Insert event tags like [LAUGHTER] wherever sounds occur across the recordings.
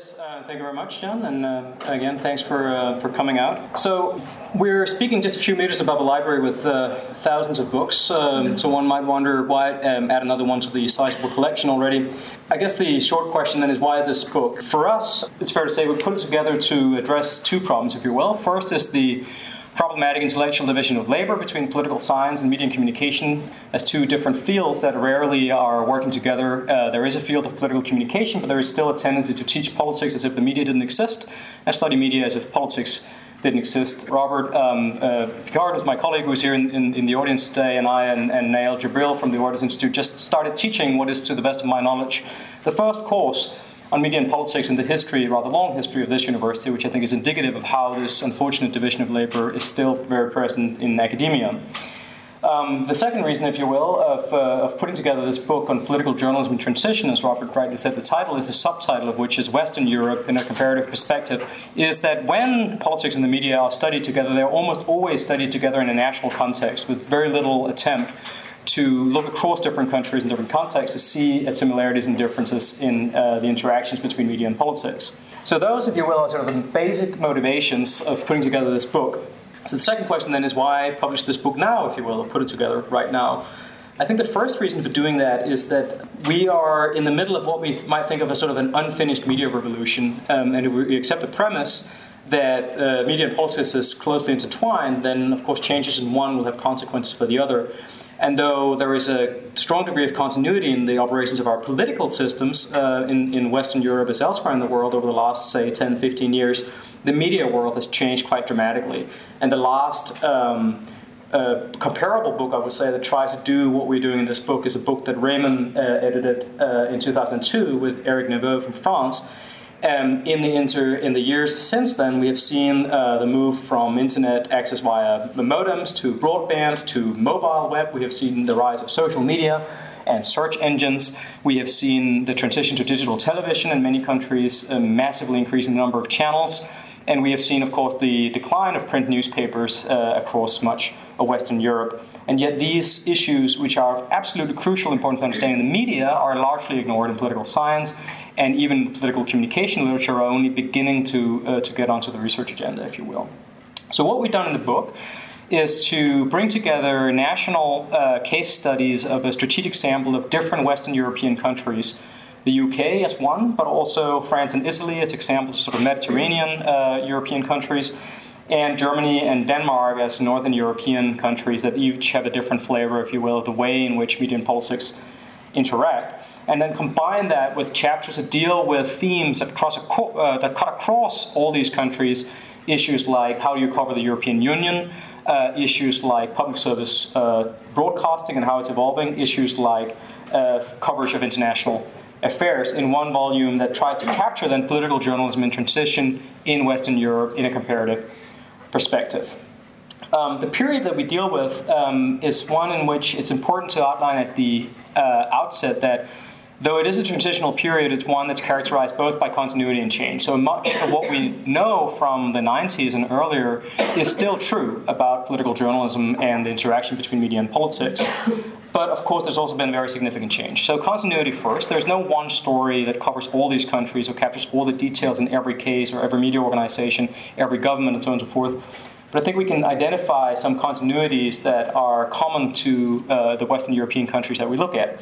Yes, uh, thank you very much, John, and uh, again, thanks for uh, for coming out. So, we're speaking just a few meters above a library with uh, thousands of books. Um, so one might wonder why um, add another one to the sizable collection already. I guess the short question then is why this book? For us, it's fair to say we put it together to address two problems, if you will. First is the problematic intellectual division of labor between political science and media and communication as two different fields that rarely are working together. Uh, there is a field of political communication, but there is still a tendency to teach politics as if the media didn't exist, and study media as if politics didn't exist. Robert um, uh, Picard, who's my colleague who's here in, in, in, the audience today, and I and, and Nael Jebril from the Reuters Institute just started teaching what is, to the best of my knowledge, the first course on media and politics and the history, rather long history of this university, which I think is indicative of how this unfortunate division of labor is still very present in academia. Um, the second reason, if you will, of, uh, of putting together this book on political journalism and transition, as Robert rightly said, the title is the subtitle of which is Western Europe in a comparative perspective, is that when politics and the media are studied together, they're almost always studied together in a national context with very little attempt to look across different countries and different contexts to see at similarities and differences in uh, the interactions between media and politics. So those, if you will, are sort of the basic motivations of putting together this book. So the second question then is why publish this book now, if you will, or put it together right now? I think the first reason for doing that is that we are in the middle of what we might think of as sort of an unfinished media revolution, um, and if we accept the premise that uh, media and politics is closely intertwined, then of course changes in one will have consequences for the other. And though there is a strong degree of continuity in the operations of our political systems uh, in, in Western Europe as elsewhere in the world over the last, say, 10, 15 years, the media world has changed quite dramatically. And the last um, uh, comparable book, I would say, that tries to do what we're doing in this book is a book that Raymond uh, edited uh, in 2002 with Erik Neveu from France um, in the inter in the years since then, we have seen uh, the move from internet access via modems to broadband to mobile web. We have seen the rise of social media and search engines. We have seen the transition to digital television in many countries, massively increasing the number of channels. And we have seen, of course, the decline of print newspapers uh, across much of Western Europe. And yet, these issues, which are absolutely crucial, important to understanding the media, are largely ignored in political science and even political communication literature are only beginning to, uh, to get onto the research agenda, if you will. So, what we've done in the book is to bring together national uh, case studies of a strategic sample of different Western European countries. The UK as one, but also France and Italy as examples of sort of Mediterranean uh, European countries, and Germany and Denmark as Northern European countries that each have a different flavor, if you will, of the way in which media and politics interact and then combine that with chapters that deal with themes that, cross, uh, that cut across all these countries, issues like how do you cover the European Union, uh, issues like public service uh, broadcasting and how it's evolving, issues like uh, coverage of international affairs in one volume that tries to capture then political journalism in transition in Western Europe in a comparative perspective. Um, the period that we deal with um, is one in which it's important to outline at the uh, outset that Though it is a transitional period, it's one that's characterized both by continuity and change. So much of what we know from the 90s and earlier is still true about political journalism and the interaction between media and politics. But of course, there's also been very significant change. So, continuity first. There's no one story that covers all these countries or captures all the details in every case or every media organization, every government, and so on and so forth. But I think we can identify some continuities that are common to uh, the Western European countries that we look at.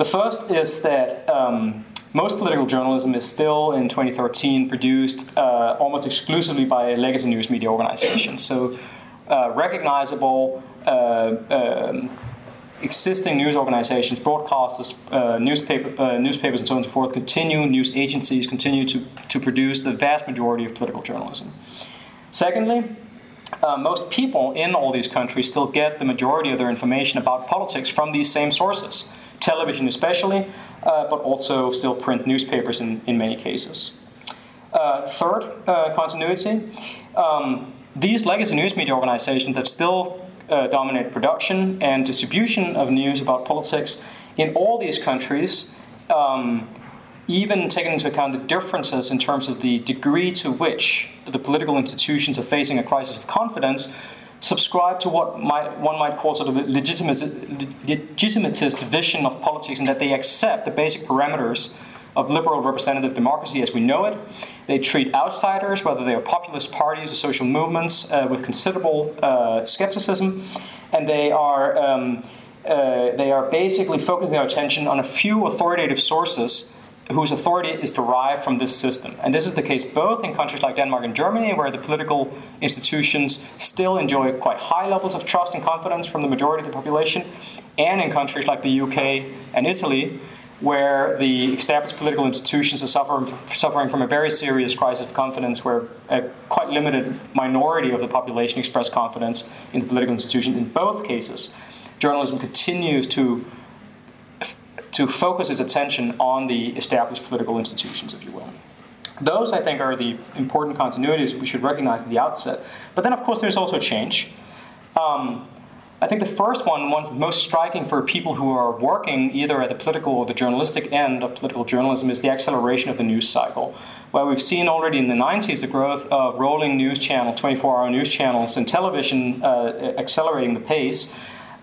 The first is that um, most political journalism is still in 2013 produced uh, almost exclusively by legacy news media organizations. So, uh, recognizable uh, um, existing news organizations, broadcasters, uh, newspaper, uh, newspapers, and so on and so forth continue, news agencies continue to, to produce the vast majority of political journalism. Secondly, uh, most people in all these countries still get the majority of their information about politics from these same sources television especially, uh, but also still print newspapers in, in many cases. Uh, third, uh, continuity. Um, these legacy news media organizations that still uh, dominate production and distribution of news about politics in all these countries, um, even taking into account the differences in terms of the degree to which the political institutions are facing a crisis of confidence, subscribe to what might, one might call sort of a legitimatist, vision of politics and that they accept the basic parameters of liberal representative democracy as we know it. They treat outsiders, whether they are populist parties or social movements, uh, with considerable uh, skepticism, and they are um, uh, they are basically focusing their attention on a few authoritative sources whose authority is derived from this system. And this is the case both in countries like Denmark and Germany, where the political institutions still enjoy quite high levels of trust and confidence from the majority of the population, and in countries like the UK and Italy, where the established political institutions are suffering, suffering from a very serious crisis of confidence, where a quite limited minority of the population express confidence in the political institutions. In both cases, journalism continues to to focus its attention on the established political institutions, if you will. Those, I think, are the important continuities we should recognize at the outset. But then, of course, there's also change. Um, I think the first one, one's most striking for people who are working either at the political or the journalistic end of political journalism, is the acceleration of the news cycle. Where we've seen already in the 90s the growth of rolling news channels, 24 hour news channels, and television uh, accelerating the pace.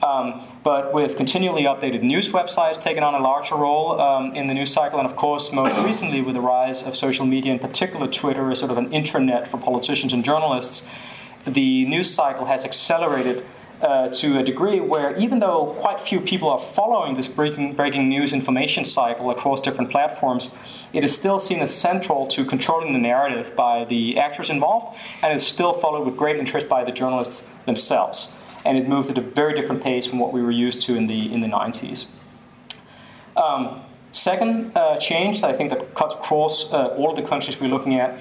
Um, but with continually updated news websites taking on a larger role um, in the news cycle, and of course, most [COUGHS] recently with the rise of social media, in particular Twitter, as sort of an intranet for politicians and journalists, the news cycle has accelerated uh, to a degree where even though quite few people are following this breaking, breaking news information cycle across different platforms, it is still seen as central to controlling the narrative by the actors involved, and it's still followed with great interest by the journalists themselves and it moves at a very different pace from what we were used to in the in the 90s. Um, second uh, change that I think that cuts across uh, all of the countries we're looking at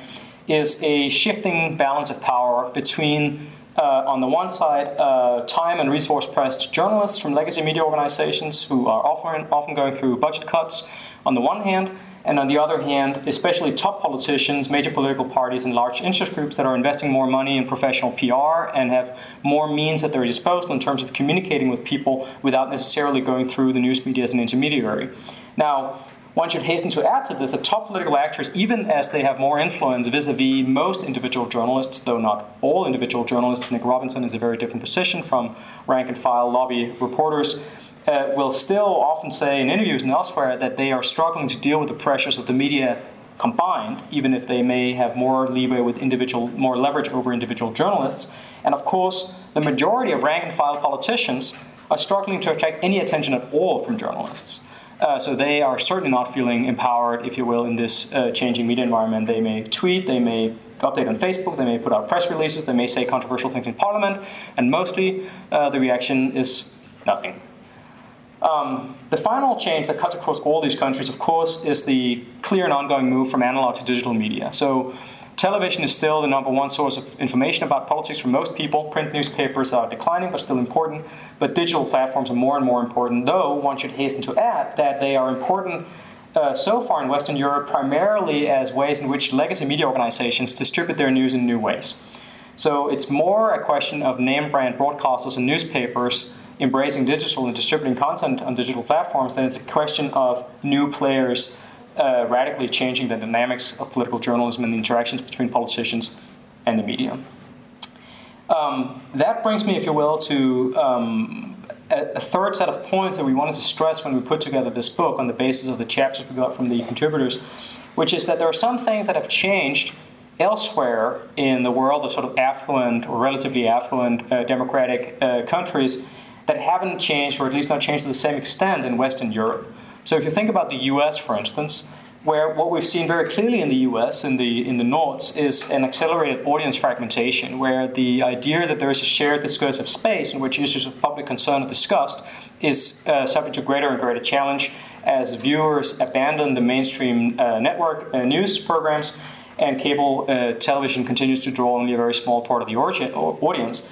is a shifting balance of power between, uh, on the one side, uh, time and resource pressed journalists from legacy media organizations who are often, often going through budget cuts, on the one hand, and on the other hand, especially top politicians, major political parties, and large interest groups that are investing more money in professional PR and have more means at their disposal in terms of communicating with people without necessarily going through the news media as an intermediary. Now, one should hasten to add to this that top political actors, even as they have more influence vis a vis most individual journalists, though not all individual journalists, Nick Robinson is a very different position from rank and file lobby reporters uh, will still often say in interviews and elsewhere that they are struggling to deal with the pressures of the media combined, even if they may have more leeway with individual, more leverage over individual journalists. And of course, the majority of rank and file politicians are struggling to attract any attention at all from journalists. Uh, so they are certainly not feeling empowered, if you will, in this uh, changing media environment. They may tweet, they may update on Facebook, they may put out press releases, they may say controversial things in Parliament, and mostly uh, the reaction is nothing. Um, the final change that cuts across all these countries, of course, is the clear and ongoing move from analog to digital media. So, television is still the number one source of information about politics for most people. Print newspapers are declining, but still important. But digital platforms are more and more important, though one should hasten to add that they are important uh, so far in Western Europe primarily as ways in which legacy media organizations distribute their news in new ways. So, it's more a question of name brand broadcasters and newspapers embracing digital and distributing content on digital platforms, then it's a question of new players uh, radically changing the dynamics of political journalism and the interactions between politicians and the media. Um, that brings me, if you will, to um, a, a, third set of points that we wanted to stress when we put together this book on the basis of the chapters we got from the contributors, which is that there are some things that have changed elsewhere in the world of sort of affluent or relatively affluent uh, democratic uh, countries that haven't changed, or at least not changed to the same extent in Western Europe. So if you think about the US, for instance, where what we've seen very clearly in the US, in the, in the Nords, is an accelerated audience fragmentation, where the idea that there is a shared discursive space in which issues of public concern are discussed is uh, subject to greater and greater challenge as viewers abandon the mainstream uh, network uh, news programs and cable uh, television continues to draw only a very small part of the audience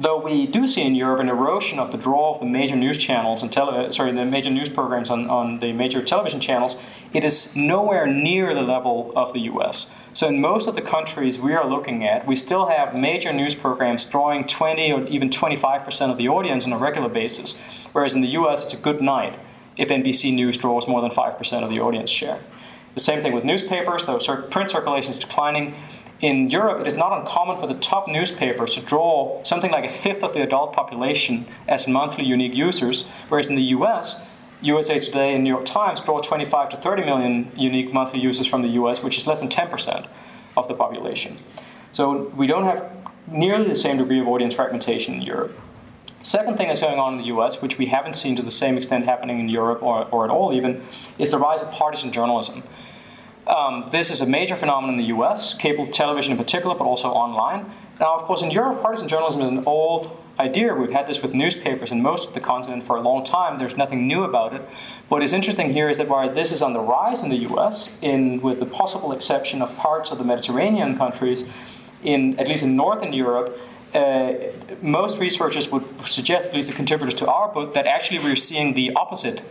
though we do see in Europe an erosion of the draw of the major news channels and tele- sorry, the major news programs on, on the major television channels, it is nowhere near the level of the US. So in most of the countries we are looking at, we still have major news programs drawing 20 or even 25% of the audience on a regular basis, whereas in the US it's a good night if NBC News draws more than 5% of the audience share. The same thing with newspapers, though print circulation is declining, in Europe, it is not uncommon for the top newspapers to draw something like a fifth of the adult population as monthly unique users, whereas in the US, USA Today and New York Times draw 25 to 30 million unique monthly users from the US, which is less than 10% of the population. So we don't have nearly the same degree of audience fragmentation in Europe. Second thing that's going on in the US, which we haven't seen to the same extent happening in Europe or, or at all even, is the rise of partisan journalism. Um, this is a major phenomenon in the US, cable television in particular, but also online. Now, of course, in Europe, partisan journalism is an old idea. We've had this with newspapers in most of the continent for a long time. There's nothing new about it. What is interesting here is that while this is on the rise in the US, in, with the possible exception of parts of the Mediterranean countries, in at least in northern Europe, uh, most researchers would suggest, at least the contributors to our book, that actually we're seeing the opposite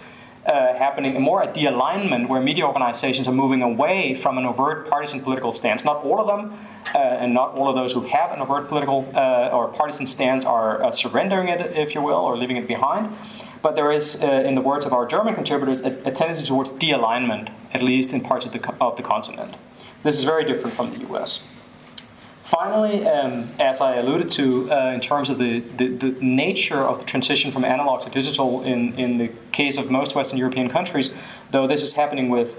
uh, happening, more a de-alignment where media organizations are moving away from an overt partisan political stance. Not all of them, uh, and not all of those who have an overt political uh, or partisan stance are uh, surrendering it, if you will, or leaving it behind. But there is, uh, in the words of our German contributors, a, a tendency towards de-alignment, at least in parts of the, of the continent. This is very different from the US. Finally, um, as I alluded to uh, in terms of the, the, the, nature of the transition from analog to digital in, in the case of most Western European countries, though this is happening with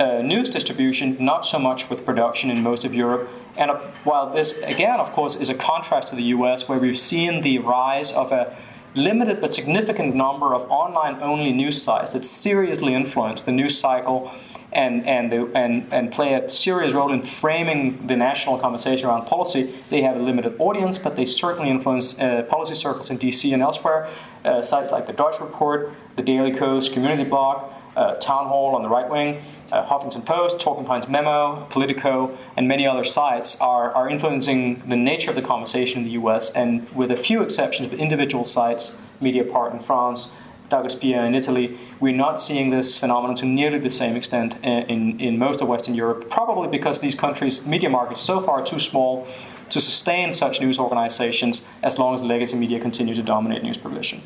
uh, news distribution, not so much with production in most of Europe. And uh, while this, again, of course, is a contrast to the US, where we've seen the rise of a limited but significant number of online only news sites that seriously influence the news cycle and, and, and, and play a serious role in framing the national conversation around policy. They have a limited audience, but they certainly influence uh, policy circles in DC and elsewhere. Uh, sites like the Drudge Report, the Daily Kos, Community Blog, uh, Town Hall on the right wing, uh, Huffington Post, Talking Points Memo, Politico, and many other sites are, are influencing the nature of the conversation in the US, and with a few exceptions of individual sites, Mediapart in France, Dagospia in Italy, we're not seeing this phenomenon to nearly the same extent in, in most of Western Europe, probably because these countries' media markets so far are too small to sustain such news organizations as long as legacy media continue to dominate news provision.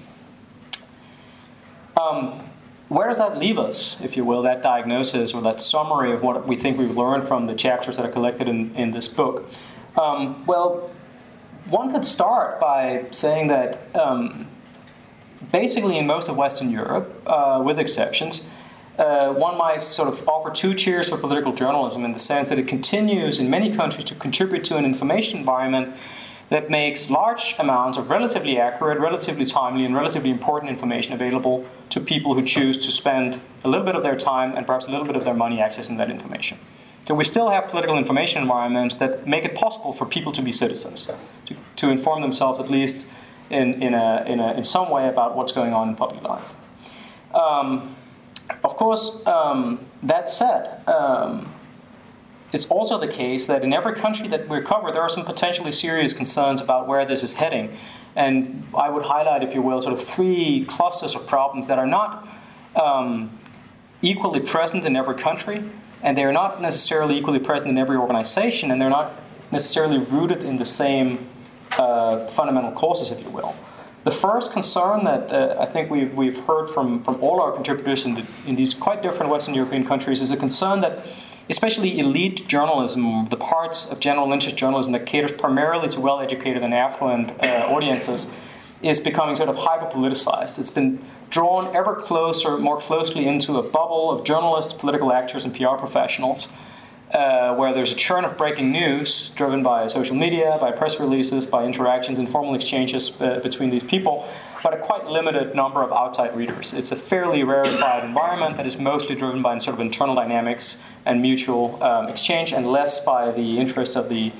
Um, where does that leave us, if you will, that diagnosis or that summary of what we think we've learned from the chapters that are collected in, in this book? Um, well, one could start by saying that um, basically in most of Western Europe, uh, with exceptions, uh, one might sort of offer two cheers for political journalism in the sense that it continues in many countries to contribute to an information environment that makes large amounts of relatively accurate, relatively timely, and relatively important information available to people who choose to spend a little bit of their time and perhaps a little bit of their money accessing that information. So we still have political information environments that make it possible for people to be citizens, to, to inform themselves at least in, in, a, in, a, in some way about what's going on in public life. Um, of course, um, that said, um, it's also the case that in every country that we cover, there are some potentially serious concerns about where this is heading. And I would highlight, if you will, sort of three clusters of problems that are not um, equally present in every country, and they're not necessarily equally present in every organization, and they're not necessarily rooted in the same uh, fundamental causes, if you will. The first concern that uh, I think we've, we've heard from, from all our contributors in, the, in these quite different Western European countries is a concern that especially elite journalism, the parts of general interest journalism that caters primarily to well educated and affluent uh, audiences, is becoming sort of hyper politicized. It's been drawn ever closer, more closely into a bubble of journalists, political actors, and PR professionals uh, where there's a churn of breaking news driven by social media, by press releases, by interactions, and informal exchanges uh, between these people, but a quite limited number of outside readers. It's a fairly rarefied environment that is mostly driven by sort of internal dynamics and mutual um, exchange, and less by the interests of the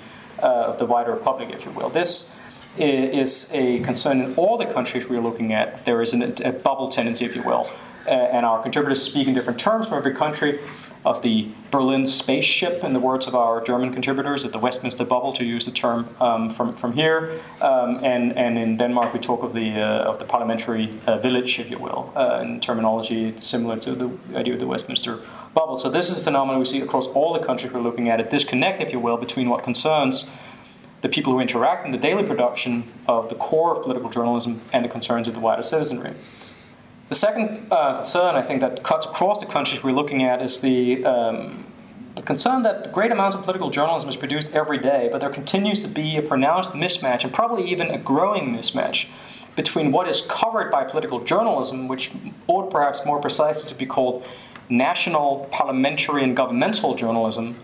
uh, of the wider public, if you will. This is a concern in all the countries we're looking at. There is an, a bubble tendency, if you will, and our contributors speak in different terms from every country of the Berlin spaceship, in the words of our German contributors, at the Westminster bubble, to use the term um, from, from here. Um, and, and in Denmark, we talk of the, uh, of the parliamentary uh, village, if you will, uh, in terminology similar to the idea of the Westminster bubble. So, this is a phenomenon we see across all the countries we're looking at a disconnect, if you will, between what concerns the people who interact in the daily production of the core of political journalism and the concerns of the wider citizenry. The second uh, concern, I think, that cuts across the countries we're looking at is the, um, the concern that great amounts of political journalism is produced every day, but there continues to be a pronounced mismatch, and probably even a growing mismatch, between what is covered by political journalism, which ought perhaps more precisely to be called national parliamentary and governmental journalism,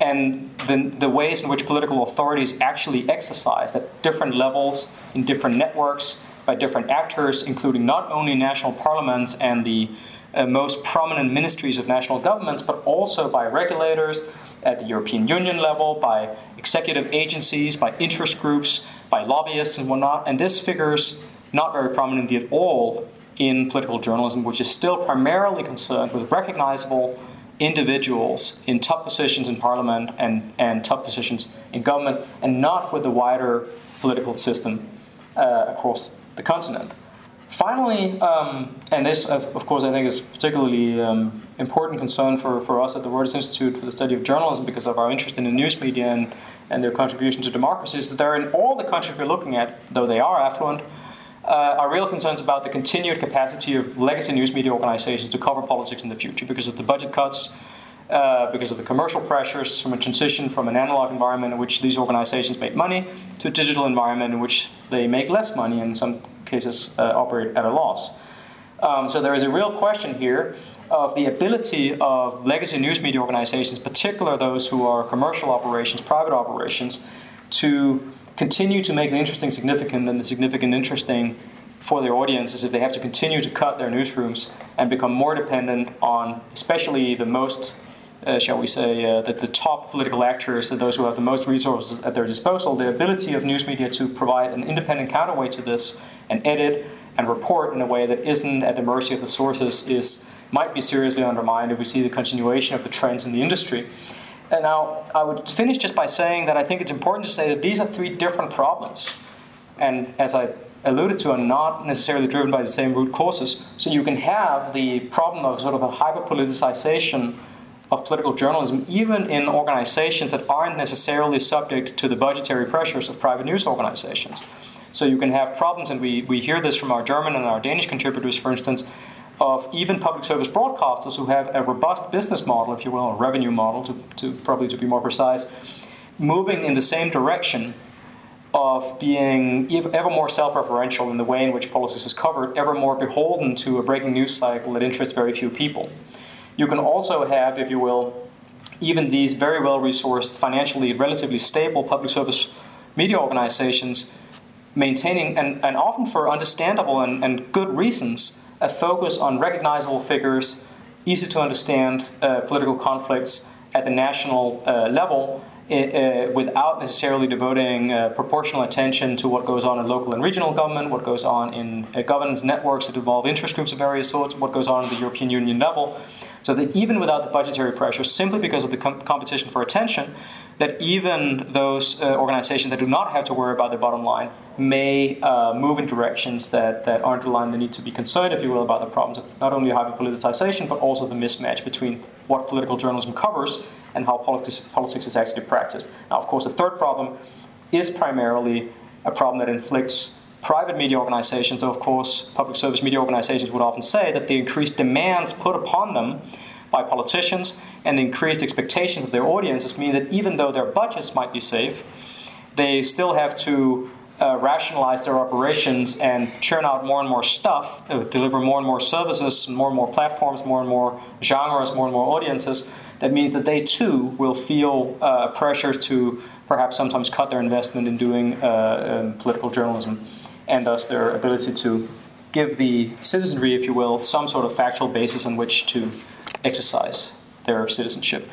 and the, the ways in which political authorities actually exercise at different levels, in different networks, by different actors, including not only national parliaments and the uh, most prominent ministries of national governments, but also by regulators at the European Union level, by executive agencies, by interest groups, by lobbyists and whatnot. And this figures not very prominently at all in political journalism, which is still primarily concerned with recognizable individuals in top positions in parliament and, and top positions in government, and not with the wider political system uh, across the continent. Finally, um, and this, of course, I think is particularly um, important concern for, for us at the Reuters Institute for the Study of Journalism because of our interest in the news media and, and their contribution to democracy, is that there in all the countries we're looking at, though they are affluent, uh, are real concerns about the continued capacity of legacy news media organizations to cover politics in the future because of the budget cuts, uh, because of the commercial pressures from a transition from an analog environment in which these organizations make money to a digital environment in which they make less money and in some cases uh, operate at a loss. Um, so there is a real question here of the ability of legacy news media organizations, particularly those who are commercial operations, private operations, to continue to make the interesting significant and the significant interesting for their audiences if they have to continue to cut their newsrooms and become more dependent on especially the most uh, shall we say, uh, that the top political actors, those who have the most resources at their disposal, the ability of news media to provide an independent counterweight to this and edit and report in a way that isn't at the mercy of the sources is might be seriously undermined if we see the continuation of the trends in the industry. And now, I would finish just by saying that I think it's important to say that these are three different problems. And as I alluded to, are not necessarily driven by the same root causes. So you can have the problem of sort of a hyper politicization of political journalism, even in organizations that aren't necessarily subject to the budgetary pressures of private news organizations. So you can have problems, and we, we hear this from our German and our Danish contributors, for instance, of even public service broadcasters who have a robust business model, if you will, a revenue model, to, to probably to be more precise, moving in the same direction of being ever more self-referential in the way in which politics is covered, ever more beholden to a breaking news cycle that interests very few people. You can also have, if you will, even these very well-resourced, financially relatively stable public service media organizations maintaining, and, and often for understandable and, and good reasons, a focus on recognizable figures, easy to understand uh, political conflicts at the national uh, level uh, without necessarily devoting uh, proportional attention to what goes on in local and regional government, what goes on in uh, governance networks that involve interest groups of various sorts, what goes on at the European Union level. So that even without the budgetary pressure, simply because of the com- competition for attention, that even those uh, organizations that do not have to worry about their bottom line may uh, move in directions that, that aren't aligned. They need to be concerned, if you will, about the problems of not only hyper politicization, but also the mismatch between what political journalism covers and how politics, politics is actually practiced. Now, of course, the third problem is primarily a problem that inflicts private media organizations. So, of course, public service media organizations would often say that the increased demands put upon them by politicians and the increased expectations of their audiences mean that even though their budgets might be safe, they still have to uh, rationalize their operations and churn out more and more stuff, uh, deliver more and more services, more and more platforms, more and more genres, more and more audiences. That means that they too will feel uh, pressure to perhaps sometimes cut their investment in doing uh, um, political journalism, and thus their ability to give the citizenry, if you will, some sort of factual basis on which to exercise their citizenship.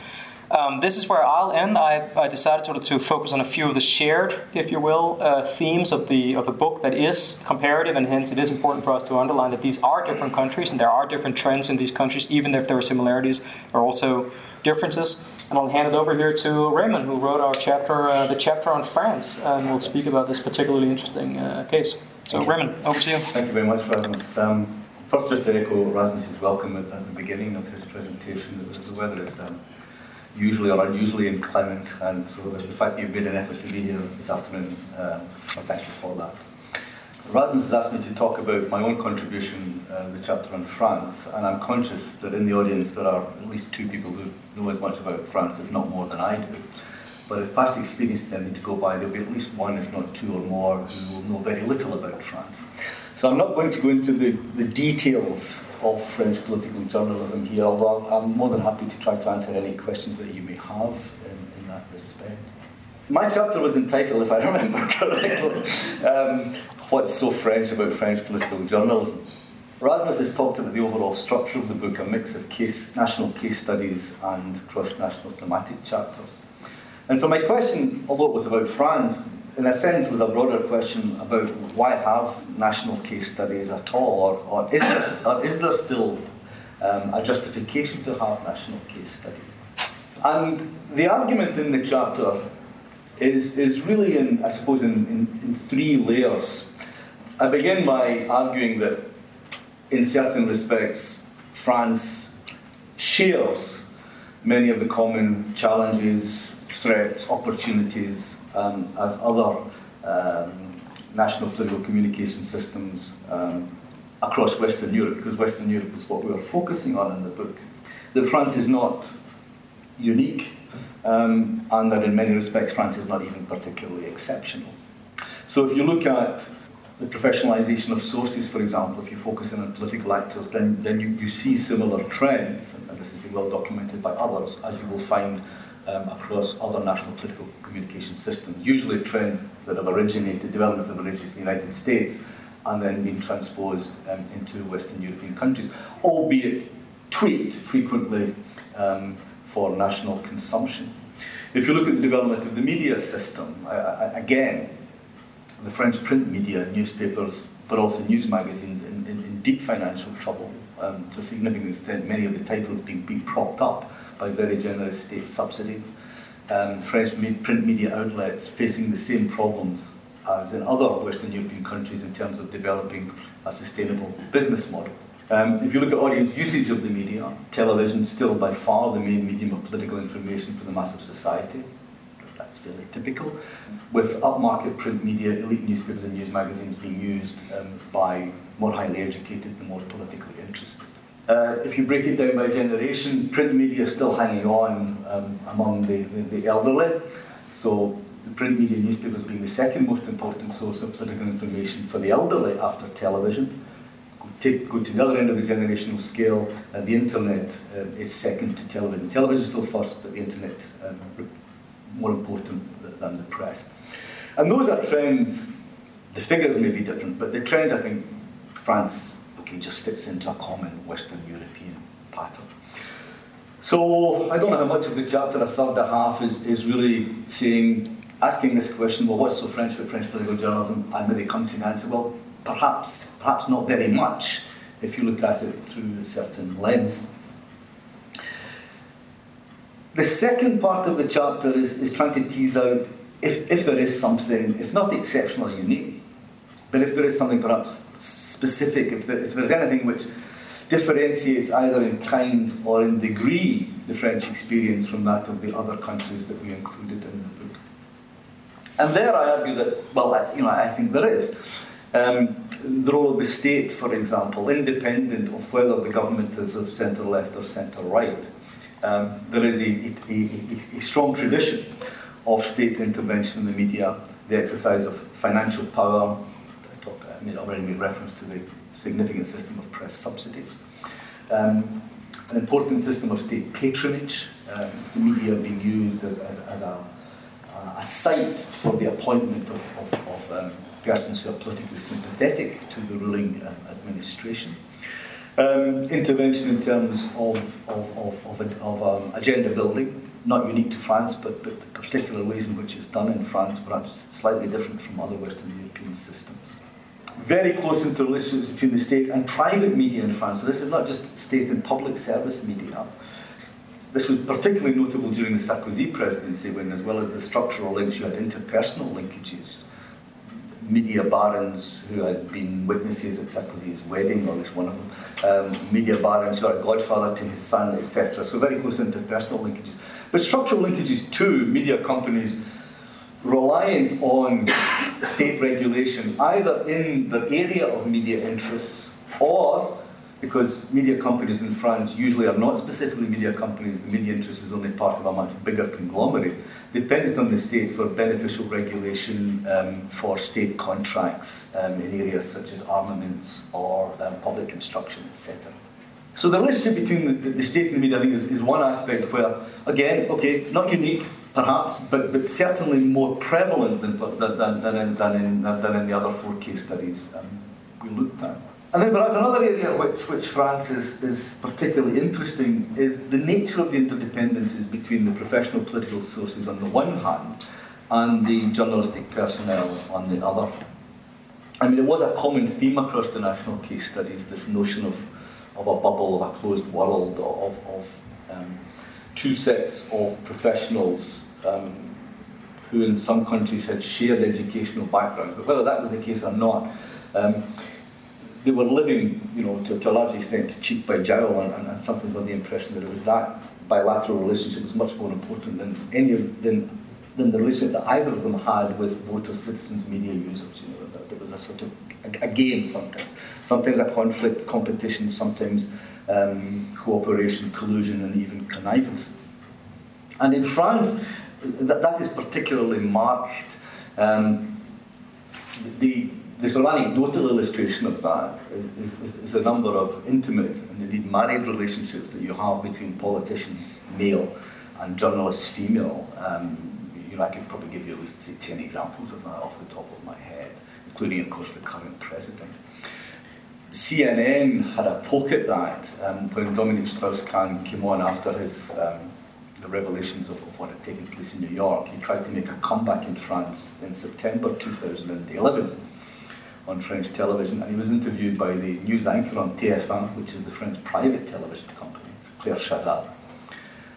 Um, this is where I'll end. I, I, decided of to focus on a few of the shared, if you will, uh, themes of the of the book that is comparative, and hence it is important for us to underline that these are different countries and there are different trends in these countries, even if there are similarities, there are also differences. And I'll hand it over here to Raymond, who wrote our chapter, uh, the chapter on France, and will speak about this particularly interesting uh, case. So, Raymond, over to you. Thank you very much, Rasmus. Um, First, just to echo Rasmus's welcome at, at, the beginning of his presentation. The, the weather is um, usually or unusually inclement, and so the, fact that you've made an effort to be here this afternoon, uh, well, thank you for that. Rasmus has asked me to talk about my own contribution, uh, the chapter on France, and I'm conscious that in the audience there are at least two people who know as much about France, if not more than I do. But if past experiences is anything to go by, there'll be at least one, if not two or more, who will know very little about France. So I'm not going to go into the, the details of French political journalism here, although I'm more than happy to try to answer any questions that you may have in, in that respect. My chapter was entitled, if I remember [LAUGHS] correctly, um, What's So French About French Political Journalism? Rasmus has talked about the overall structure of the book, a mix of case, national case studies and cross-national thematic chapters. And so my question, although it was about France, in a sense was a broader question about why have national case studies at all, or, or, is, there, or is there still um, a justification to have national case studies? And the argument in the chapter is, is really, in, I suppose, in, in, in three layers. I begin by arguing that, in certain respects, France shares many of the common challenges, threats, opportunities um, as other um, national political communication systems um, across Western Europe, because Western Europe is what we are focusing on in the book. That France is not unique, um, and that in many respects France is not even particularly exceptional. So if you look at the professionalization of sources, for example, if you focus in on political actors, then, then you, you see similar trends, and this has been well documented by others, as you will find um, across other national political communication systems. Usually trends that have originated, developments that have originated in the United States, and then been transposed um, into Western European countries, albeit tweaked frequently um, for national consumption. If you look at the development of the media system, again, the French print media, newspapers, but also news magazines, in, in, in deep financial trouble um, to a significant extent, many of the titles being, being propped up by very generous state subsidies. Um, French print media outlets facing the same problems as in other Western European countries in terms of developing a sustainable business model. Um, if you look at audience usage of the media, television is still by far the main medium of political information for the mass of society. That's fairly typical. With upmarket print media, elite newspapers and news magazines being used um, by more highly educated and more politically interested. Uh, if you break it down by generation, print media is still hanging on um, among the, the, the elderly. So the print media newspapers being the second most important source of political information for the elderly after television. Take, go to the other end of the generational scale, and the internet uh, is second to television. Television is still first, but the internet um, more important than the press. And those are trends. The figures may be different, but the trends I think France okay just fits into a common Western European pattern. So I don't know how much of the chapter, a third, a half, is, is really saying, asking this question, well, what's so French about French political journalism? And maybe come to an answer, well, perhaps, perhaps not very much if you look at it through a certain lens. The second part of the chapter is, is trying to tease out if, if there is something, if not exceptional or unique, but if there is something perhaps specific, if, there, if there's anything which differentiates either in kind or in degree the French experience from that of the other countries that we included in the book. And there I argue that, well, I, you know, I think there is. Um, the role of the state, for example, independent of whether the government is of centre left or centre right, um, there is a, a, a, strong tradition of state intervention in the media, the exercise of financial power. I, talked, I made, already made reference to the significant system of press subsidies. Um, an important system of state patronage, um, the media being used as, as, as a, a, site for the appointment of, of, of um, persons who are politically sympathetic to the ruling uh, administration. Um, intervention in terms of, of, of, of, of um, agenda building, not unique to France, but, but the particular ways in which it's done in France, perhaps slightly different from other Western European systems. Very close interrelations between the state and private media in France. So this is not just state and public service media. This was particularly notable during the Sarkozy presidency, when, as well as the structural links, you had interpersonal linkages media barons who had been witnesses at Sarkozy's wedding, or at least one of them, um, media barons who are godfather to his son, etc. So very close interpersonal linkages. But structural linkages too, media companies reliant on state regulation, either in the area of media interests or because media companies in France usually are not specifically media companies, the media interest is only part of a much bigger conglomerate, dependent on the state for beneficial regulation um, for state contracts um, in areas such as armaments or um, public construction, etc. So the relationship between the, the, state and the media, I think, is, is one aspect where, again, okay, not unique, perhaps, but, but certainly more prevalent than, than, than, in, than, in, than in the other four case studies um, we looked at. And then perhaps another area which, which France is, is particularly interesting is the nature of the interdependencies between the professional political sources on the one hand and the journalistic personnel on the other. I mean, it was a common theme across the national case studies, this notion of, of a bubble, of a closed world, of, of um, two sets of professionals um, who in some countries had shared educational backgrounds. But whether that was the case or not, um, they were living, you know, to, to a large extent cheek by jowl, and, and, sometimes with the impression that it was that bilateral relationship was much more important than any of than, than the relationship that either of them had with voters, citizens, media users. You know, that there was a sort of a, a game sometimes, sometimes a conflict, competition, sometimes um, cooperation, collusion, and even connivance. And in France, that, that is particularly marked. Um, the the sort of anecdotal illustration of that is, is, is, the number of intimate and indeed married relationships that you have between politicians, male, and journalists, female. Um, you know, I could probably give you at least say, 10 examples of that off the top of my head, including, of course, the current president. CNN had a poke at that um, when Dominique Strauss-Kahn came on after his um, the revelations of, of, what had taken place in New York. He tried to make a comeback in France in September 2011 on French television, and he was interviewed by the news anchor on TF1, which is the French private television company, Claire Chazal.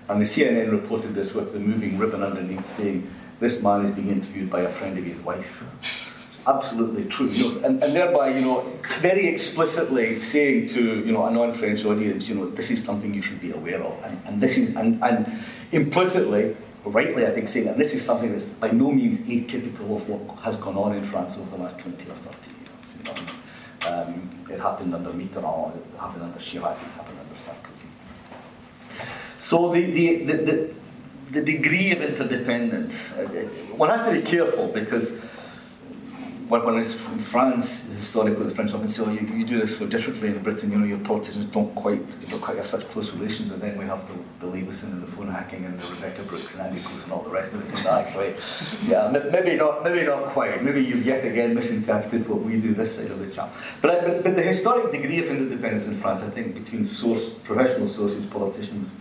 And the CNN reported this with the moving ribbon underneath saying, This man is being interviewed by a friend of his wife. Absolutely true. You know, and, and thereby, you know, very explicitly saying to you know a non-French audience, you know, this is something you should be aware of. And, and this is and, and implicitly rightly, I think, saying that this is something that's by no means atypical of what has gone on in France over the last 20 or 30 years. Um, it happened under Mitterrand, it happened under Chirac, it happened under Sarkozy. So the, the, the, the, the degree of interdependence, uh, one has to be careful because when, it's from France, historically the French oh, you, you do this so differently in Britain, you know, your politicians don't quite, don't quite have such close relations, and then we have the, the Leveson and the phone hacking and the Rebekah Brooks and Andy Coulson and all the rest of it. Actually, yeah, maybe not, maybe not quite. Maybe you've yet again misinterpreted what we do this side of the channel. But, but, but the historic degree of interdependence in France, I think, between source, professional sources, politicians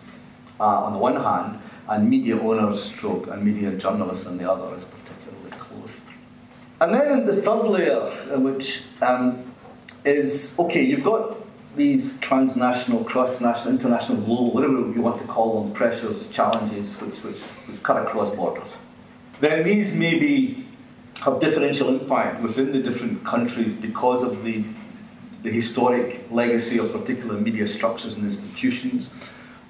uh, on the one hand, and media owners, stroke, and media journalists on the other is and then the third layer, uh, which um, is okay, you've got these transnational, cross-national, international, global, whatever you want to call them, pressures, challenges, which, which, which cut across borders. Then these maybe have differential impact within the different countries because of the, the historic legacy of particular media structures and institutions,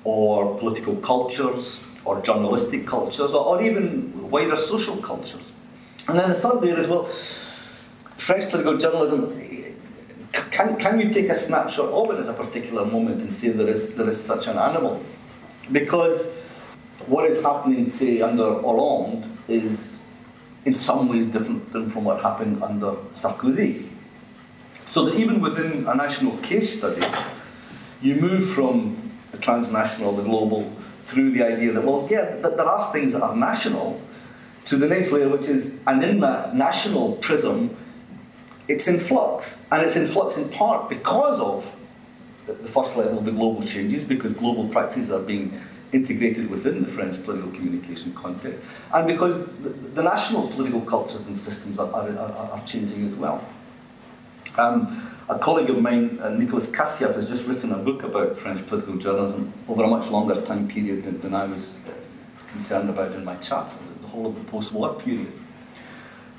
or political cultures, or journalistic cultures, or, or even wider social cultures. And then the third layer is well, French political journalism. Can, can you take a snapshot of it at a particular moment and say there is, there is such an animal? Because what is happening, say, under Hollande is in some ways different than from what happened under Sarkozy. So that even within a national case study, you move from the transnational, the global, through the idea that, well, yeah, that there are things that are national, to the next layer, which is, and in that national prism, it's in flux. And it's in flux in part because of the first level, the global changes, because global practices are being integrated within the French political communication context, and because the, the national political cultures and systems are, are, are, are changing as well. Um, a colleague of mine, uh, Nicolas Kaciaf, has just written a book about French political journalism over a much longer time period than, than I was uh, concerned about in my chat whole of the post-war period.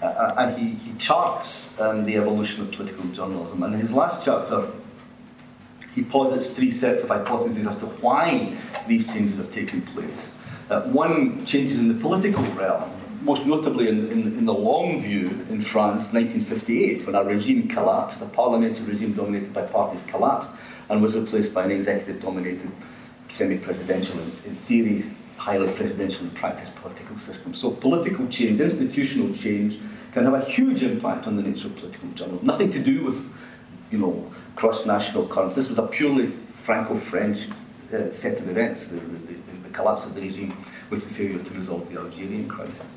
Uh, uh, and he, he charts um, the evolution of political journalism. And in his last chapter, he posits three sets of hypotheses as to why these changes have taken place. Uh, one, changes in the political realm, most notably in, in, in, the long view in France, 1958, when a regime collapsed, a parliamentary regime dominated by parties collapsed, and was replaced by an executive dominated semi presidential, in theory, highly presidential in practice political system. So, political change, institutional change, can have a huge impact on the nature of political journalism. Nothing to do with you know, cross national currents. This was a purely Franco French uh, set of events, the, the, the, collapse of the regime with the failure to resolve the Algerian crisis.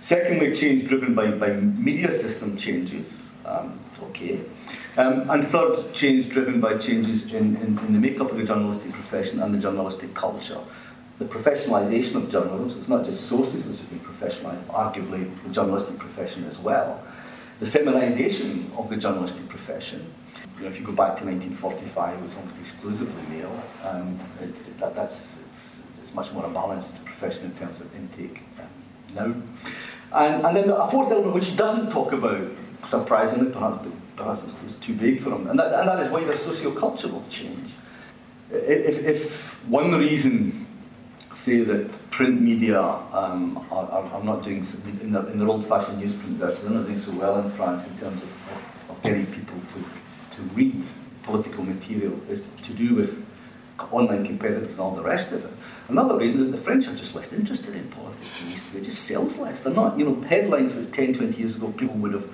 Secondly, change driven by, by media system changes. Um, okay. Um, and third, change driven by changes in, in, in, the makeup of the journalistic profession and the journalistic culture. The professionalisation of journalism, so it's not just sources which have been professionalised, but arguably the journalistic profession as well. The feminisation of the journalistic profession. You know, if you go back to 1945, it was almost exclusively male. and it, that, that's, it's, it's much more a balanced profession in terms of intake um, now. And, and then a fourth element which doesn't talk about, surprisingly perhaps, but perhaps it's too vague for him, and that, and that is wider socio-cultural change. If, if one reason, say that print media um, are, are, not doing, in their, in their old-fashioned newsprint version, they're not doing so well in France in terms of, of, of getting people to, to read political material, is to do with online competitors and all the rest of it. Another reason is the French are just less interested in politics than used to be. It just sells less. They're not, you know, headlines that 10, 20 years ago people would have,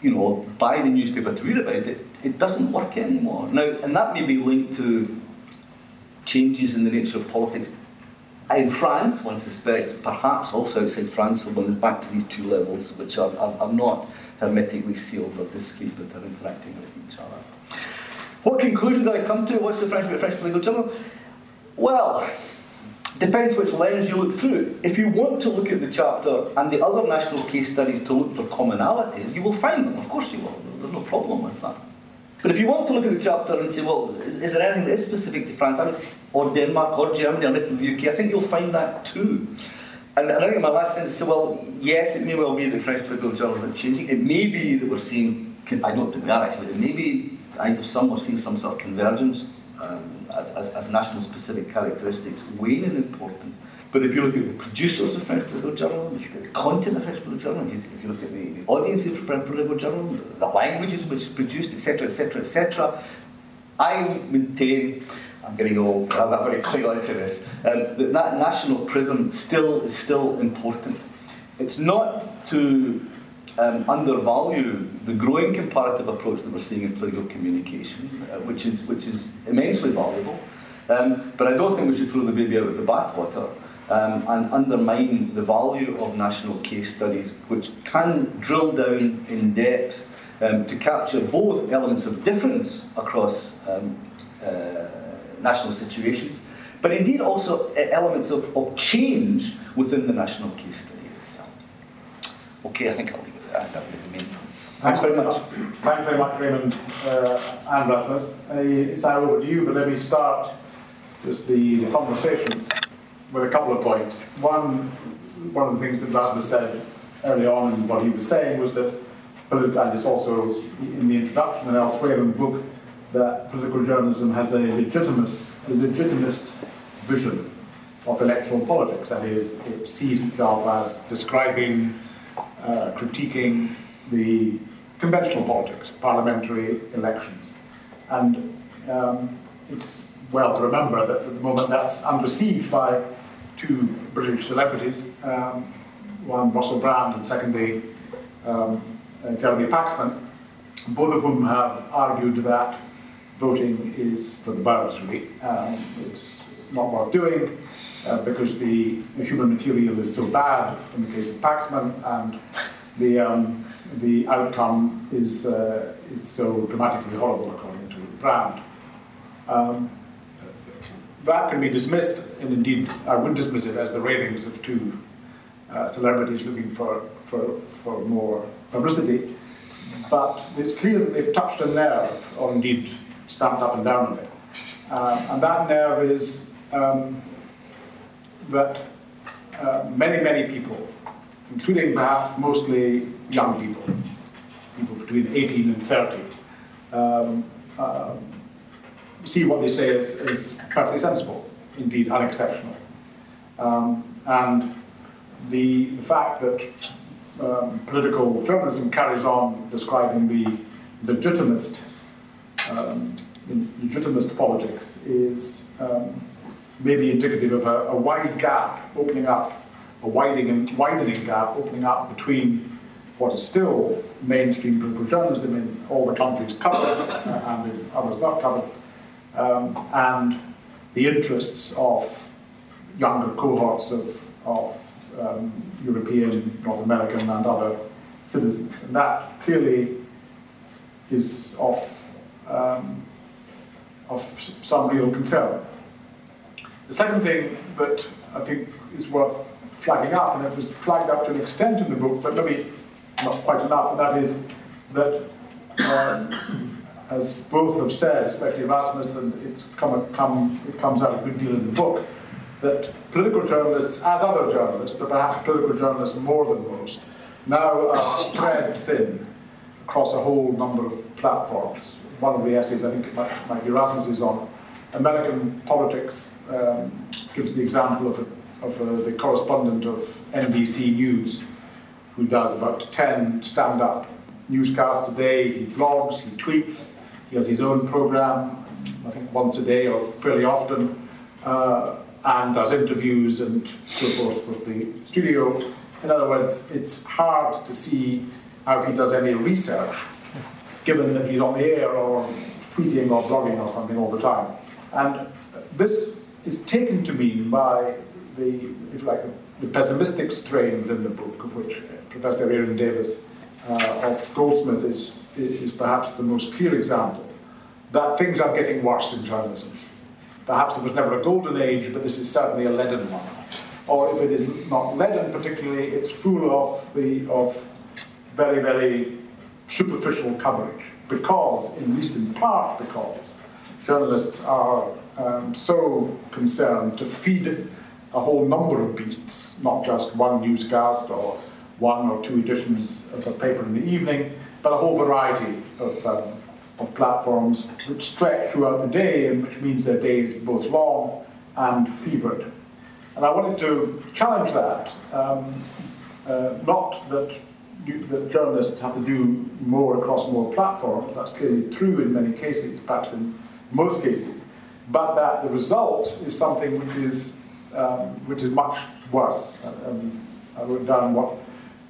you know, buy the newspaper to read about it. It doesn't work anymore. Now, and that may be linked to changes in the nature of politics in France, one suspects, perhaps also outside France, one is back to these two levels, which are, are, are not hermetically sealed or discrete, but are interacting with each other. What conclusion did I come to? What's the French about French political journal? Well, Depends which lens you look through. If you want to look at the chapter and the other national case studies to look for commonalities, you will find them. Of course you will. There's no problem with that. But if you want to look at the chapter and say, well, is, is there anything that is specific to France, I or Denmark, or Germany, or the UK, I think you'll find that too. And, and I think in my last sentence, say, well, yes, it may well be that French political journalism is changing. It may be that we're seeing, I don't think we are actually, be the eyes of some, we're seeing some sort of convergence. Um, as, as, national specific characteristics wane in importance. But if you look at the producers of French political journalism, if you look at the content of French political journalism, if you look at the, the audiences of French political journalism, the languages which is produced, etc., etc., etc., I maintain, I'm getting old, I'm not very clear into this, um, that that national prism still is still important. It's not to um, undervalue the growing comparative approach that we're seeing in political communication, uh, which, is, which is immensely valuable. Um, but I don't think we should throw the baby out with the bathwater um, and undermine the value of national case studies, which can drill down in depth um, to capture both elements of difference across um, uh, national situations, but indeed also uh, elements of, of change within the national case study itself. Okay, I think I'll leave Thanks very much. Thanks very much, Raymond uh, and Rasmus. Uh, it's now over to you, but let me start just the, the conversation with a couple of points. One, one of the things that Rasmus said early on in what he was saying was that, and it's also in the introduction and elsewhere in the book, that political journalism has a legitimist, a legitimist vision of electoral politics. That is, it sees itself as describing uh, critiquing the conventional politics, parliamentary elections. And um, it's well to remember that at the moment that's unreceived by two British celebrities, um, one Russell Brand and secondly um, uh, Jeremy Paxman, both of whom have argued that voting is for the birds, really. Um, it's not worth doing uh, because the, human material is so bad in the case of Paxman, and the, um, the outcome is, uh, is so dramatically horrible, according to Brand. Um, that can be dismissed, and indeed I would dismiss it as the ravings of two uh, celebrities looking for, for, for more publicity. But it's clear that they've touched a nerve, or indeed stamped up and down it. Uh, and that nerve is um, that uh, many, many people, including perhaps mostly young people, people between 18 and 30, um, uh, see what they say as, as perfectly sensible, indeed unexceptional. Um, and the, the, fact that um, political journalism carries on describing the legitimist um, legitimist politics is um, maybe indicative of a, a, wide gap opening up, a widening, widening gap opening up between what is still mainstream political journalism in all the countries covered uh, and in others not covered, um, and the interests of younger cohorts of, of um, European, North American, and other citizens. And that clearly is of, um, of some real concern. The second thing that I think is worth flagging up, and it was flagged up to an extent in the book, but maybe not quite enough, and that is that, um, as both have said, especially Rasmus, and it's come, come, it comes out a good deal in the book, that political journalists, as other journalists, but perhaps political journalists more than most, now are spread thin across a whole number of platforms. One of the essays, I think it might, might be on American politics, um, gives the example of, a, of a, the correspondent of NBC News who does about 10 stand up newscasts today. He vlogs, he tweets, he has his own program, I think once a day or fairly often. Uh, and does interviews and so forth with the studio. In other words, it's hard to see how he does any research, given that he's on the air or tweeting or blogging or something all the time. And this is taken to mean by the, if you like, the pessimistic strain within the book, of which Professor Aeron Davis of Goldsmith is, is perhaps the most clear example, that things are getting worse in journalism. Perhaps it was never a golden age, but this is certainly a leaden one. Or if it is not leaden particularly, it's full of, the, of very, very superficial coverage. Because, at least in part because, journalists are um, so concerned to feed a whole number of beasts, not just one newscast or one or two editions of a paper in the evening, but a whole variety of um, of platforms which stretch throughout the day, and which means their day is both long and fevered. And I wanted to challenge that, um, uh, not that, that journalists have to do more across more platforms, that's clearly true in many cases, perhaps in most cases, but that the result is something which is, um, which is much worse. And I wrote down what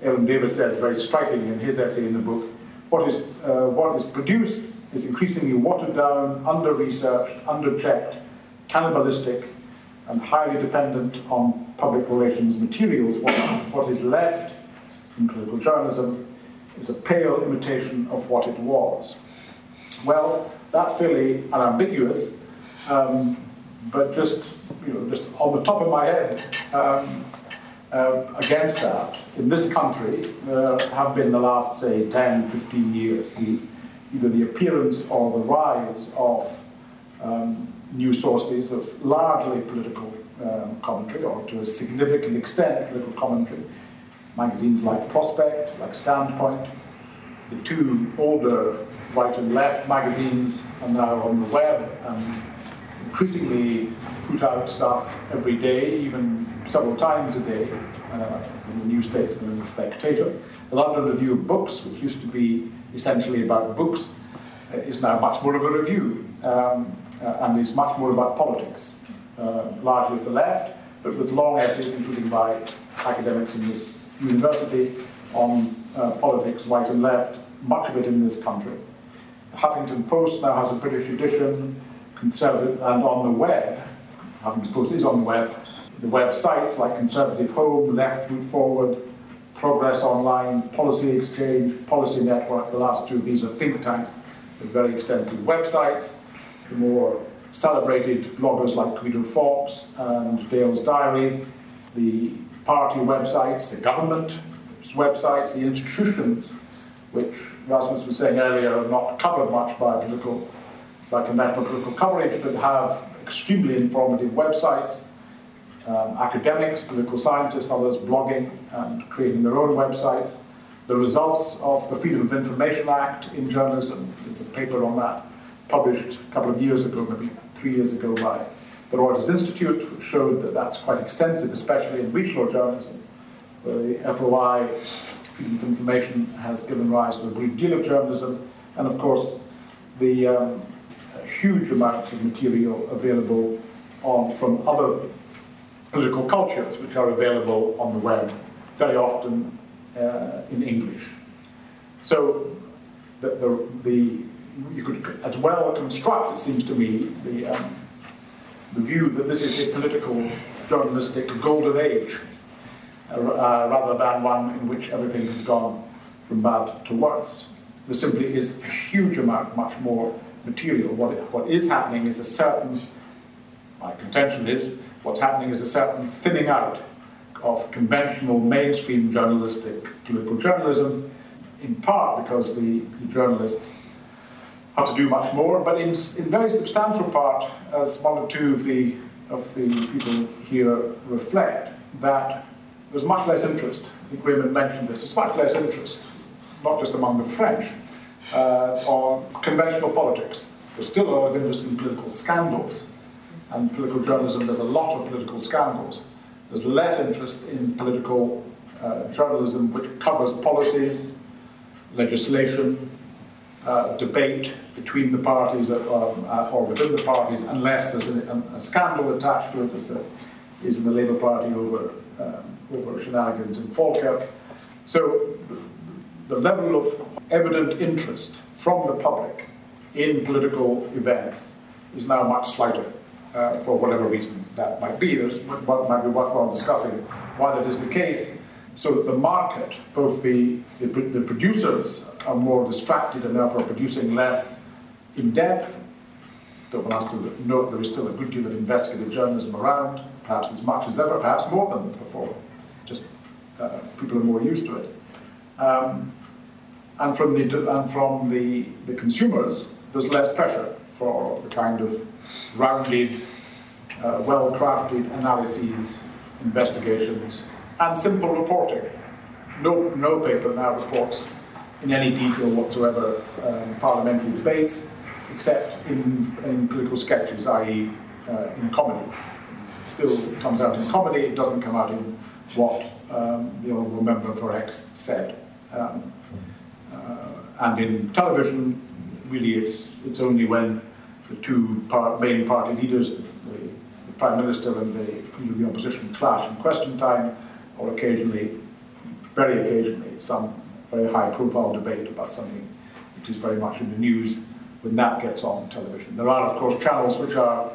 Aeron Davis said very striking in his essay in the book. What is, uh, what is produced is increasingly watered down, under researched, under checked, cannibalistic, and highly dependent on public relations materials. What, what is left in political journalism is a pale imitation of what it was. Well, that's fairly unambiguous, um, but just, you know, just on the top of my head, um, uh, against that, in this country, there have been the last, say, 10, 15 years, the either the appearance or the rise of um, new sources of largely political um, commentary, or to a significant extent political commentary. Magazines like Prospect, like Standpoint, the two older right and left magazines are now on the web and increasingly put out stuff every day, even several times a day, uh, in the New Statesman and the Spectator. The London Review of Books, which used to be essentially about books, uh, is now much more of a review um, uh, and is much more about politics, uh, largely of the left, but with long essays, including by academics in this university, on politics, right and left, much of it in this country. The Huffington Post now has a British edition, conservative, and on the web, Huffington Post is on the web, the websites like Conservative Home, Left Foot Forward, Progress Online, Policy Exchange, Policy Network, the last two of these are think tanks with very extensive websites. The more celebrated bloggers like Guido Fawkes and Dale's Diary, the party websites, the government websites, the institutions, which Rasmus was saying earlier are not covered much by political, by conventional political coverage, but have extremely informative websites um, academics, political scientists, others blogging and creating their own websites. The results of the Freedom of Information Act in journalism, there's a paper on that published a couple of years ago, maybe three years ago, by the Reuters Institute, which showed that that's quite extensive, especially in regional journalism, where the FOI, Freedom of Information, has given rise to a great deal of journalism. And of course, the um, huge amounts of material available on, from other political cultures which are available on the web, very often uh, in English. So the, the, the, you could as well construct, it seems to me, the, um, the view that this is a political journalistic golden age, uh, uh, rather than one in which everything has gone from bad to worse. There simply is a huge amount, much more material. What, what is happening is a certain, my contention is, what's happening is a certain thinning out of conventional mainstream journalistic political journalism, in part because the, the journalists have to do much more, but in, in very substantial part, as one or two of the, of the people here reflect, that there's much less interest. I think Raymond mentioned this. There's much less interest, not just among the French, uh, on conventional politics. There's still a lot of interest in political scandals, and political journalism, there's a lot of political scandals. There's less interest in political uh, journalism which covers policies, legislation, uh, debate between the parties uh, uh, or within the parties, unless there's a, a, scandal attached to it, as there is in the Labour Party over, um, over shenanigans in Falkirk. So the level of evident interest from the public in political events is now much slighter, uh, for whatever reason that might be. There's what might be worthwhile discussing why that is the case so the market, both the, the, the, producers are more distracted and therefore producing less in depth. Though one has to note there is still a good deal of investigative journalism around, perhaps as much as ever, perhaps more than before. Just uh, people are more used to it. Um, and from the and from the, the consumers, there's less pressure for the kind of rounded, uh, well-crafted analyses, investigations, and simple reporting. No, no paper now reports in any detail whatsoever um, parliamentary debates, except in, in political sketches, i.e., uh, in comedy. It still comes out in comedy, it doesn't come out in what um, the Honourable Member for X said. Um, uh, and in television, really, it's, it's only when the two par- main party leaders, the, the, Prime Minister and the Leader of the Opposition, clash in question time or occasionally, very occasionally, some very high profile debate about something which is very much in the news when that gets on television. There are, of course, channels which are,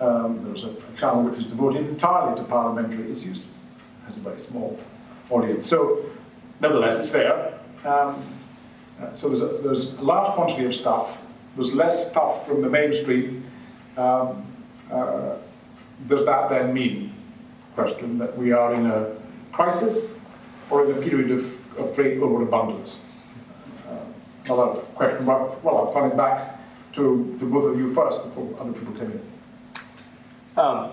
um, there's a, a, channel which is devoted entirely to parliamentary issues, has a very small audience. So, nevertheless, it's there. Um, uh, so there's a, there's a large quantity of stuff. There's less stuff from the mainstream. Um, uh, does that then mean question that we are in a crisis or in a period of, of great overabundance? Uh, another question, well, I'll turn it back to, to both of you first before other people come in. Um,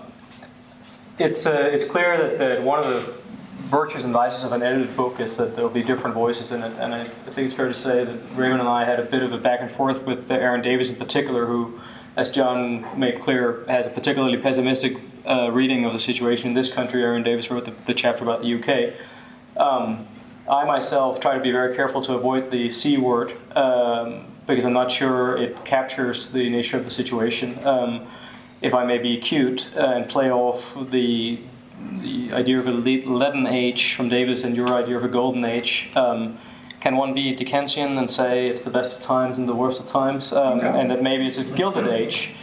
it's, uh, it's clear that, that one of the virtues and vices of an edited book is that there'll be different voices in it. And I, I, think it's fair to say that Raymond and I had a bit of a back and forth with Aeron Davis in particular, who, as John made clear, has a particularly pessimistic uh, reading of the situation in this country. Aeron Davis wrote the, the chapter about the UK. Um, I myself try to be very careful to avoid the C word um, because I'm not sure it captures the nature of the situation. Um, if I may be cute uh, and play off the the idea of a leaden age from Davis and your idea of a golden age. Um, can one be Dickensian and say it's the best of times and the worst of times, um, okay. and that maybe it's a gilded age?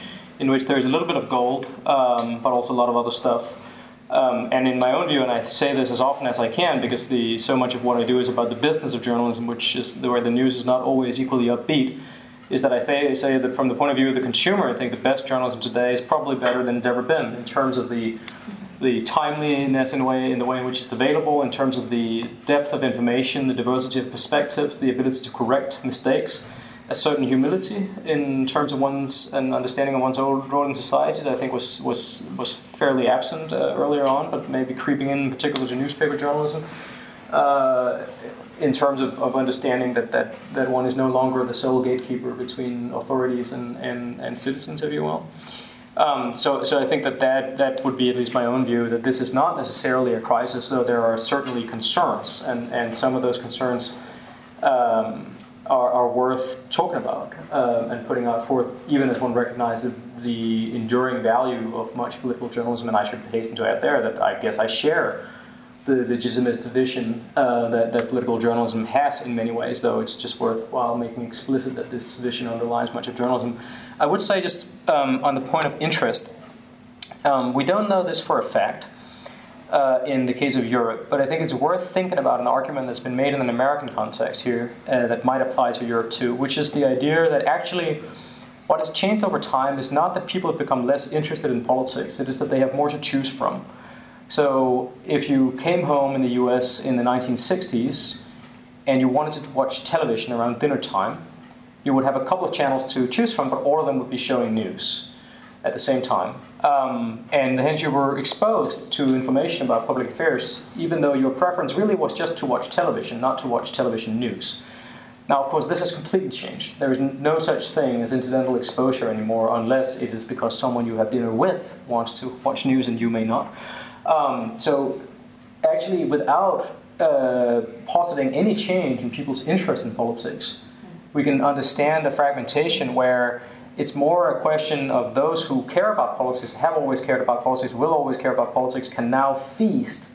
in which there's a little bit of gold, um, but also a lot of other stuff. Um, and in my own view, and I say this as often as I can because the, so much of what I do is about the business of journalism, which is where the news is not always equally upbeat, is that I th- say that from the point of view of the consumer, I think the best journalism today is probably better than it's ever been in terms of the the timeliness in, way, in the way in which it's available, in terms of the depth of information, the diversity of perspectives, the ability to correct mistakes a certain humility in terms of one's and understanding of one's own role in society that I think was was was fairly absent uh, earlier on, but maybe creeping in, in particular to newspaper journalism. Uh, in terms of, of understanding that, that, that one is no longer the sole gatekeeper between authorities and, and, and citizens, if you will. Um, so, so I think that, that that would be at least my own view that this is not necessarily a crisis, though there are certainly concerns, and, and some of those concerns um, are, are worth talking about uh, and putting out forth, even as one recognizes the enduring value of much political journalism. And I should hasten to add there that I guess I share the legitimist vision uh, that, that political journalism has in many ways, though it's just worthwhile making explicit that this vision underlies much of journalism. I would say, just um, on the point of interest, um, we don't know this for a fact. Uh, in the case of Europe, but I think it's worth thinking about an argument that's been made in an American context here uh, that might apply to Europe too, which is the idea that actually what has changed over time is not that people have become less interested in politics, it is that they have more to choose from. So if you came home in the US in the 1960s and you wanted to watch television around dinner time, you would have a couple of channels to choose from, but all of them would be showing news at the same time. Um, and hence you were exposed to information about public affairs, even though your preference really was just to watch television, not to watch television news. Now, of course, this has completely changed. There is no such thing as incidental exposure anymore, unless it is because someone you have dinner with wants to watch news and you may not. Um, so, actually, without uh, positing any change in people's interest in politics, we can understand the fragmentation where it's more a question of those who care about politics, have always cared about politics, will always care about politics, can now feast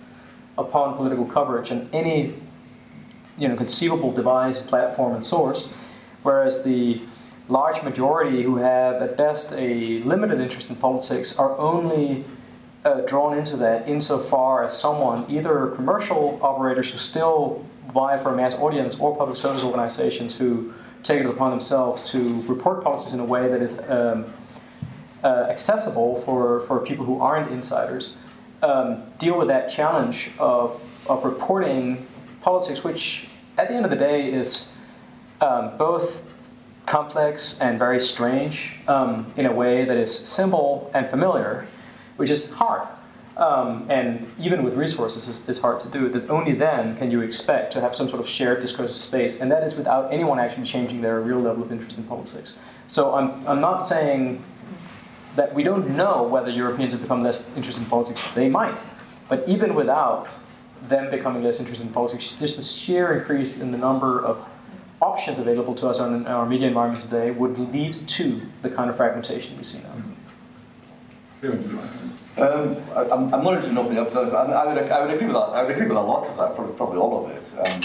upon political coverage and any you know, conceivable device, platform, and source, whereas the large majority who have at best a limited interest in politics are only uh, drawn into that insofar as someone, either commercial operators who still vie for a mass audience or public service organizations who take it upon themselves to report politics in a way that is um, uh, accessible for, for people who aren't insiders, um, deal with that challenge of, of reporting politics, which at the end of the day is um, both complex and very strange um, in a way that is simple and familiar, which is hard. Um, and even with resources, it's, hard to do. That only then can you expect to have some sort of shared discursive space, and that is without anyone actually changing their real level of interest in politics. So I'm, I'm not saying that we don't know whether Europeans have become less interested in politics. They might, but even without them becoming less interested in politics, just the sheer increase in the number of options available to us in our media environment today would lead to the kind of fragmentation we see now. Um, I, am opening up. I, I, would, I would agree with that. I would agree with a lot of that, probably, all of it. Um,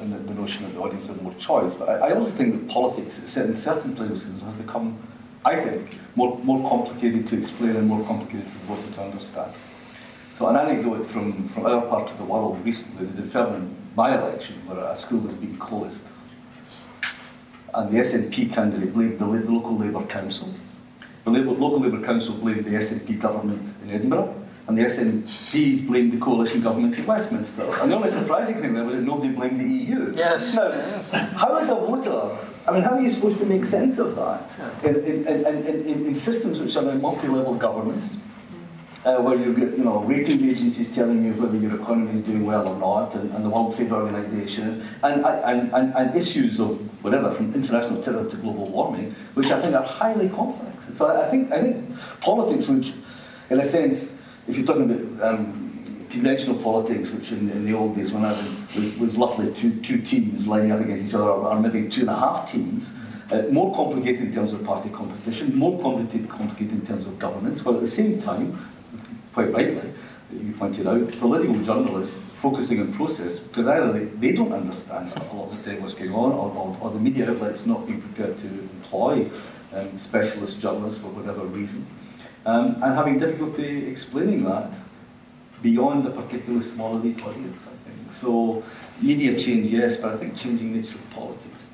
and the, the, notion that the audience has more choice. But I, I also think that politics, in certain places, has become, I think, more, more complicated to explain and more complicated for voters to understand. So an anecdote from, from our part of the world recently, the Dunfermline by-election, where a school was being closed. And the SNP candidate blamed the local Labour Council the local Labour Council blamed the SNP government in Edinburgh, and the SNP blamed the coalition government in Westminster. And the only surprising thing there was that nobody blamed the EU. Yes. Now, yes. how is a voter, I mean, how are you supposed to make sense of that in, in, in, in, systems which are now multi-level governments? Uh, where you get you know rating agencies telling you whether your economy is doing well or not, and, and the World Trade Organization, and, and, and, and issues of whatever from international terror to global warming, which I think are highly complex. So I, think I think politics, which in a sense, if you're talking about um, conventional politics, which in, in, the old days when I was, was, was roughly two, two teams lining up against each other, or maybe two and a half teams, uh, more complicated in terms of party competition, more complicated, complicated in terms of governance, but at the same time, quite rightly, you pointed out, political journalists focusing on process because either they, they don't understand a lot of the time what's going on, or, or, or the media outlets not being prepared to employ um, specialist journalists for whatever reason, um, and having difficulty explaining that beyond a particularly small elite audience, I think. So, media change, yes, but I think changing nature of politics